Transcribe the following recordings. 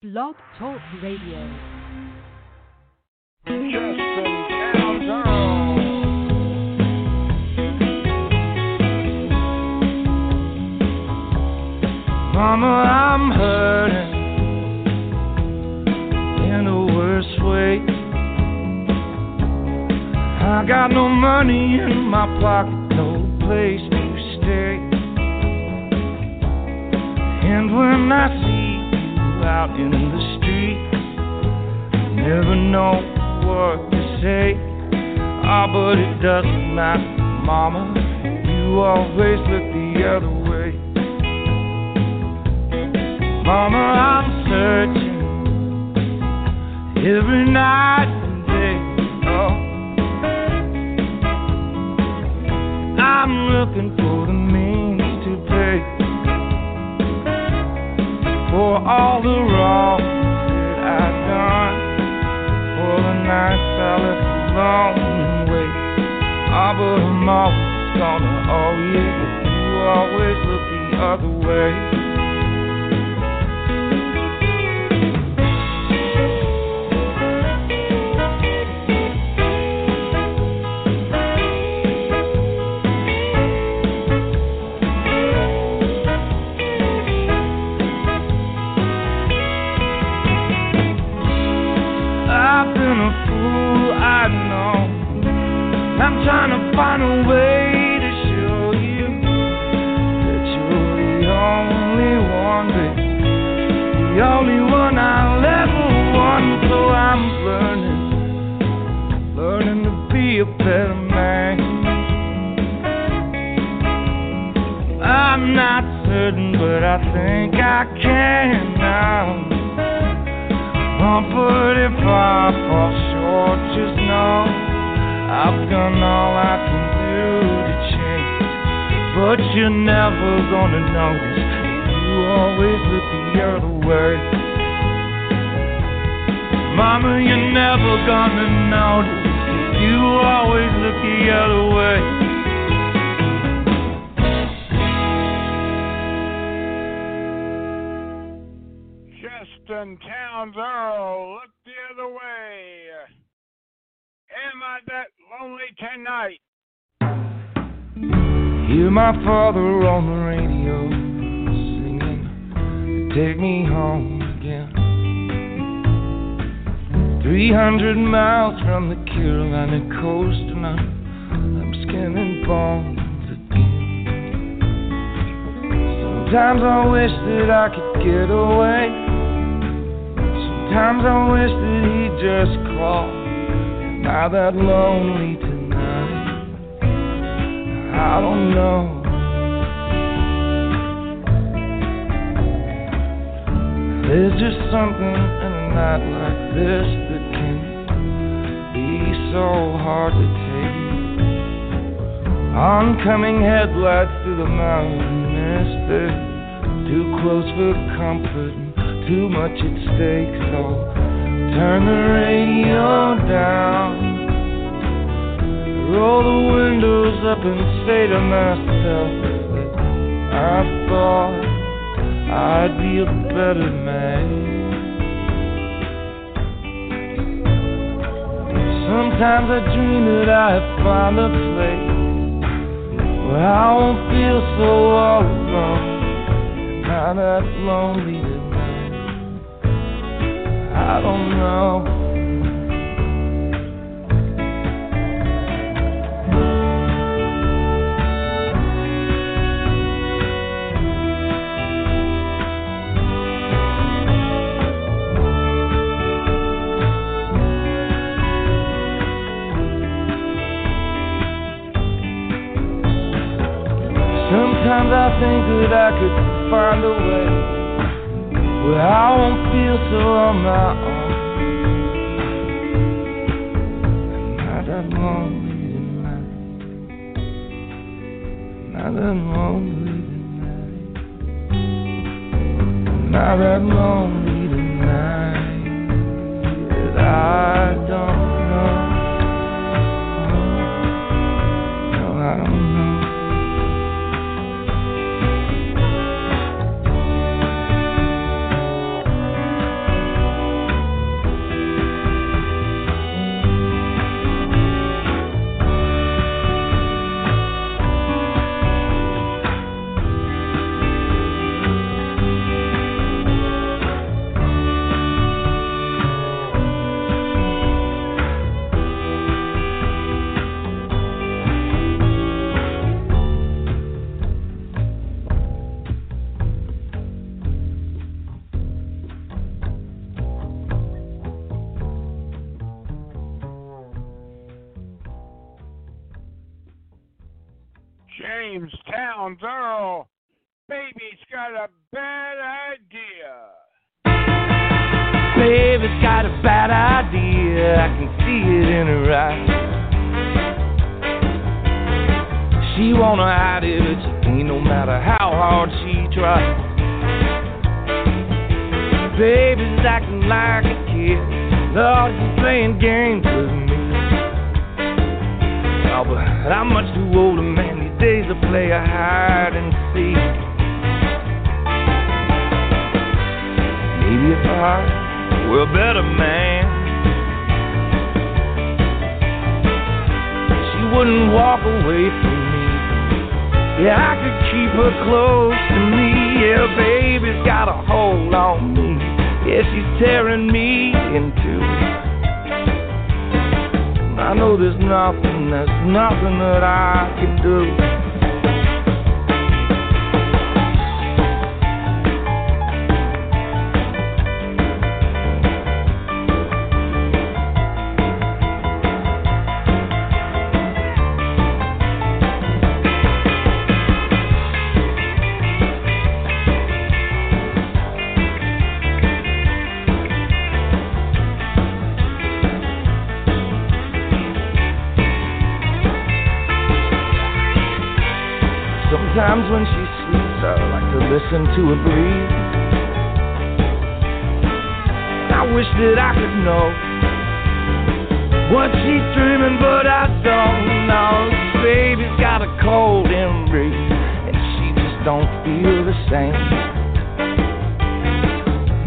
Blog Talk Radio. Mama, I'm hurting in the worst way. I got no money in my pocket, no place to stay. And when I see out in the street, never know what to say. Ah, but it doesn't matter, Mama. You always look the other way. Mama, I'm searching every night and day. Oh, I'm looking for the means for all the wrong that I've done, for the nights I left alone and wait. Ah, but I'm always gonna you. You always look the other way. I'm not certain, but I think I can now. Oh, but if I fall short, just know I've done all I can do to change. But you're never gonna notice. If you always look the other way. Mama, you're never gonna notice. If you always look the other way. Justin Townes Earl, look the other way. Am I that lonely tonight? Hear my father on the radio singing, Take me home again. 300 miles from the Carolina coast, and I'm, I'm skin and bones again. Sometimes I wish that I could get away. Sometimes I wish that he'd just call. I that lonely tonight? I don't know. There's just something in a night like this that can be so hard to take. Oncoming headlights through the mountain mist. They're too close for comfort too much at stake. So turn the radio down. Roll the windows up and say to myself that I thought I'd be a better man. Sometimes I dream that I find a place where I won't feel so all alone, not that lonely. Sometimes I think that I could find a way where I won't feel so on my own. Not that lonely tonight. Not that lonely tonight. Not that lonely tonight. That I don't James Townes Earl. Baby's got a bad idea. Baby's got a bad idea. I can see it in her eyes. She wanna hide it, but she can't no matter how hard she tries. Baby's acting like a kid. Lord, she's playing games with me. Oh, but I'm much too old a man days of play a hide and seek. Maybe if I were a better man, she wouldn't walk away from me. Yeah, I could keep her close to me. Yeah, baby's got a hold on me. Yeah, she's tearing me in two. I know there's nothing, there's nothing that I can do.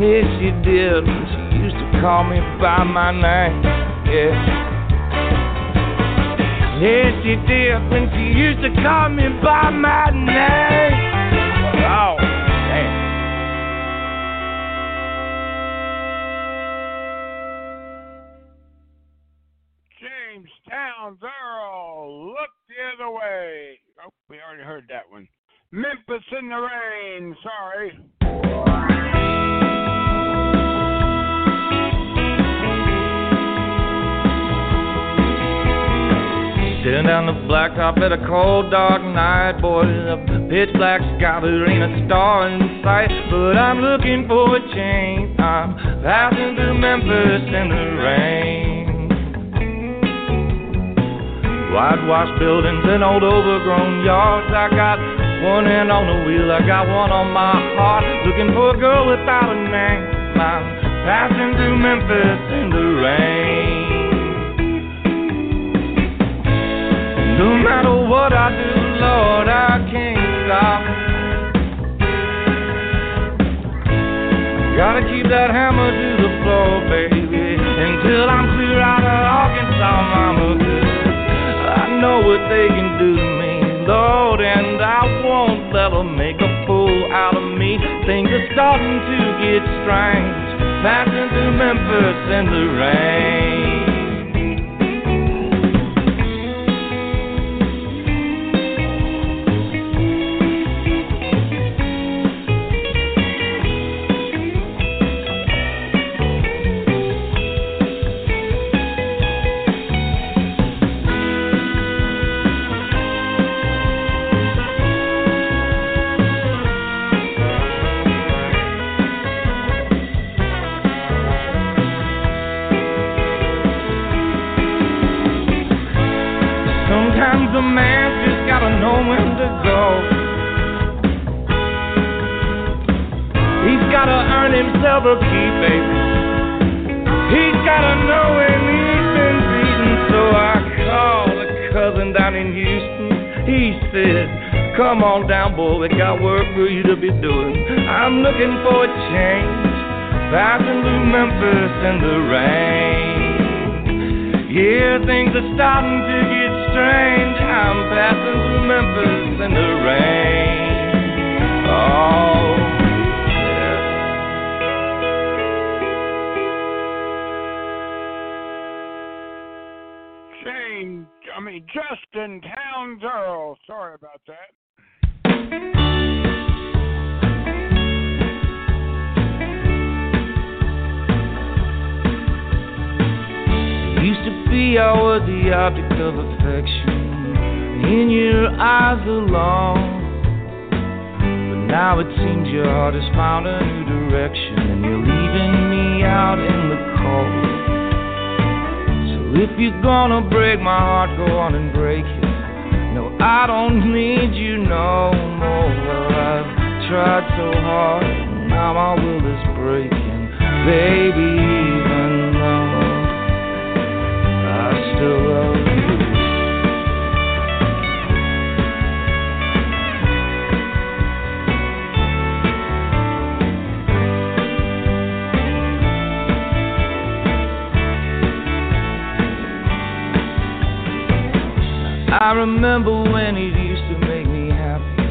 Yeah, she did she used to call me by my name. Yeah. Yes, she did when she used to call me by my name. Oh, Earl, look the other way. Oh, we already heard that one. In the rain. Sorry. Sitting down the blacktop at a cold, dark night, boy, the pitch black sky, there ain't a star in sight. But I'm looking for a change. I'm passing through Memphis in the rain. Whitewashed buildings and old overgrown yards. I got one hand on the wheel, I got one on my heart. Looking for a girl without a name. I'm passing through Memphis in the rain. No matter what I do, Lord, I can't stop. Gotta keep that hammer to the floor, baby, until I'm clear out of Arkansas, mama. I know what they can do to me, Lord, and I make a fool out of me. Things are starting to get strange, passing through Memphis in the rain. Got work for you to be doing. I'm looking for a change, passing through Memphis in the rain. Yeah, things are starting to get strange. I'm passing through Memphis in the rain. Oh, I mean, Justin Townes Earl. Sorry about that. I was the object of affection. in your eyes alone. But now it seems your heart has found a new direction and you're leaving me out in the cold. So if you're gonna break my heart, go on and break it. No, I don't need you no more. I've tried so hard, and now my will is breaking, baby. Even I remember when it used to make me happy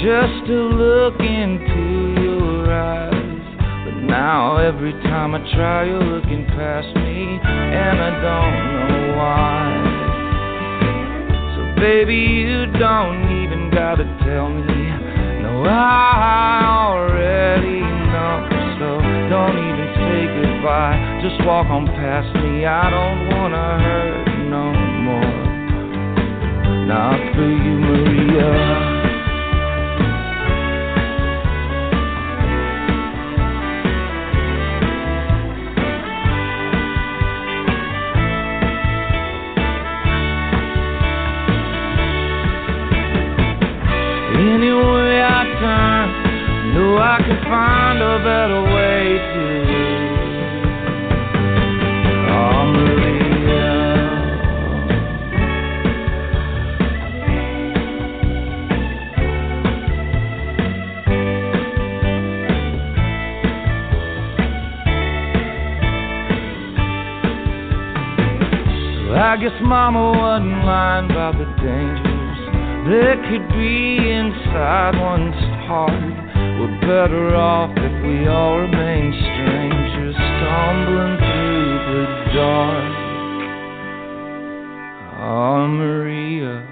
just to look into your eyes. But now every time try, you're looking past me, and I don't know why. So, baby, you don't even gotta tell me. No, I already know. So, don't even say goodbye. Just walk on past me. I don't wanna hurt no more not for you, Maria. Can find a better way to. I guess Mama wasn't lying about the dangers that could be inside one's heart. We're better off if we all remain strangers, stumbling through the dark. Oh, Maria.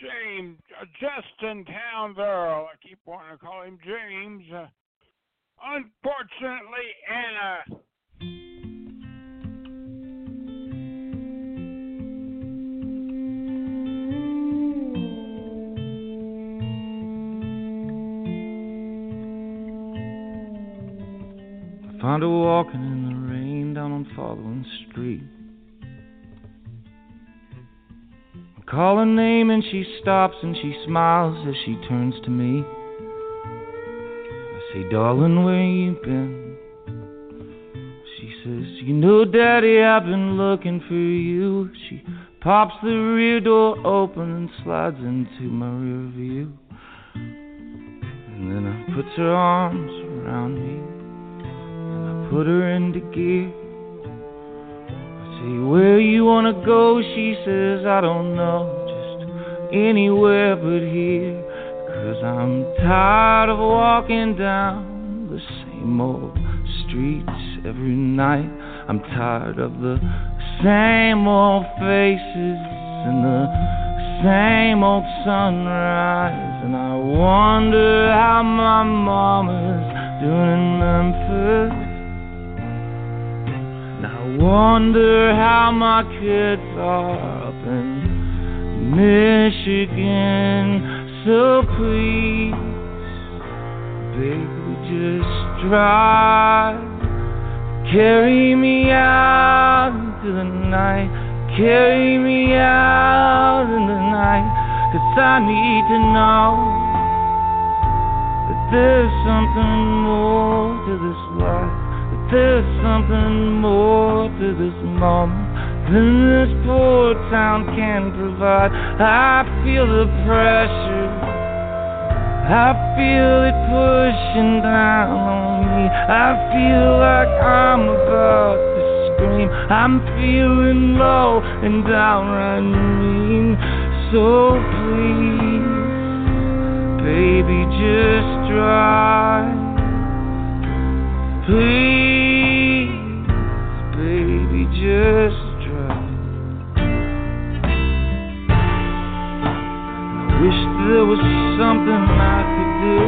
James, uh, Justin Townes Earl. I keep wanting to call him James. Uh, unfortunately, walking in the rain down on Fatherland Street. I call her name and she stops and she smiles as she turns to me. I say, darling, where you been? She says, you know, Daddy, I've been looking for you. She pops the rear door open and slides into my rear view. And then I puts her arms around me put her into gear. I say, Where you wanna go? She says, I don't know, just anywhere but here. Cause I'm tired of walking down the same old streets every night. I'm tired of the same old faces and the same old sunrise. And I wonder how my mama's doing in Memphis. And I wonder how my kids are up in Michigan. So please, baby, just drive. Carry me out into the night. Carry me out in the night. Cause I need to know that there's something more to this life. There's something more to this moment than this poor town can provide. I feel the pressure. I feel it pushing down on me. I feel like I'm about to scream. I'm feeling low and downright mean. So please, baby, just drive. Please, we just drive. I wish there was something I could do.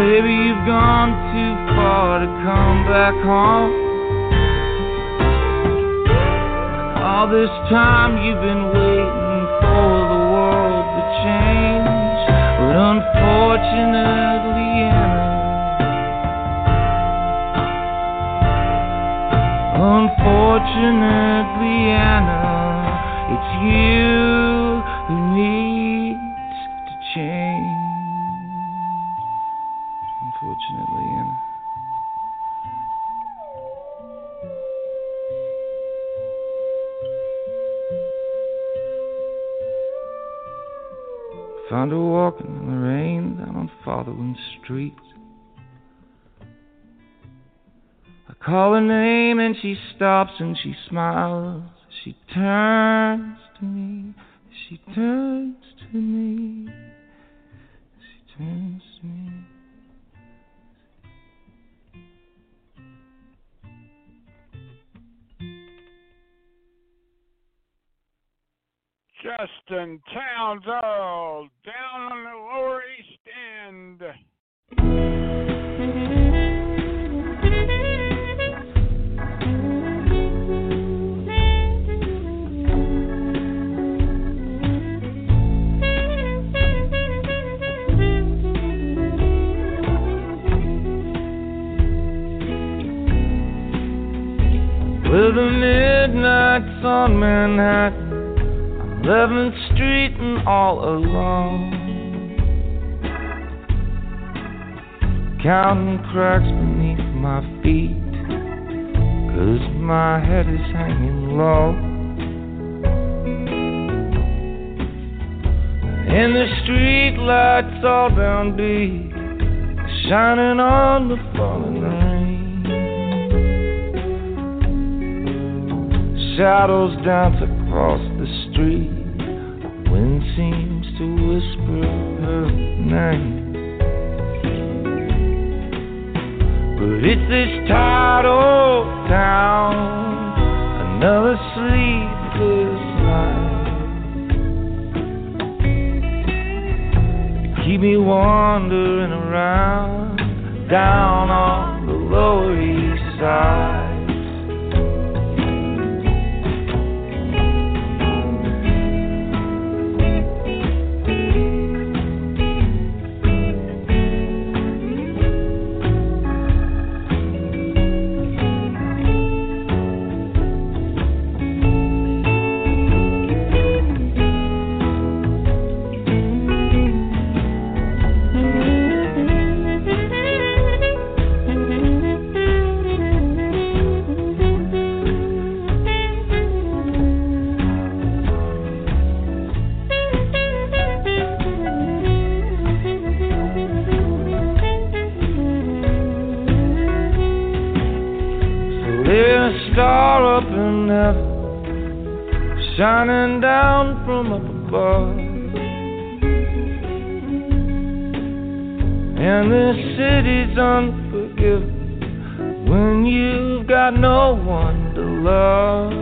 Baby, you've gone too far to come back home. All this time you've been waiting. Unfortunately, Anna, it's you who needs to change. Unfortunately, Anna. Found her walking in the rain down on Fatherland Street. Call her name and she stops and she smiles. She turns to me. She turns to me. She turns to me. Justin Townes the midnights on Manhattan, 11th Street and all alone. Counting cracks beneath my feet, cause my head is hanging low. And the street lights all down B, shining on the falling rain. Shadows dance across the street. Wind seems to whisper her name. But it's this tired old town, another sleepless night. Keep me wandering around, down on the Lower East Side. Shining down from up above. And this city's unforgiving when you've got no one to love.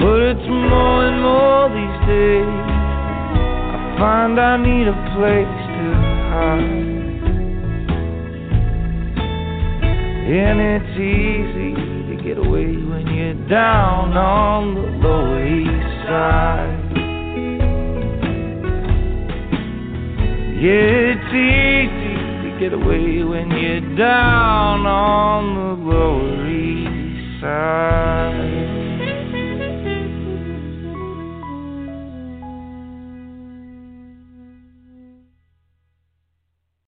But it's more and more these days. I find I need a place to hide. And it's easy get away when you're down on the Lower East Side. Yeah, it's easy to get away when you're down on the Lower East Side.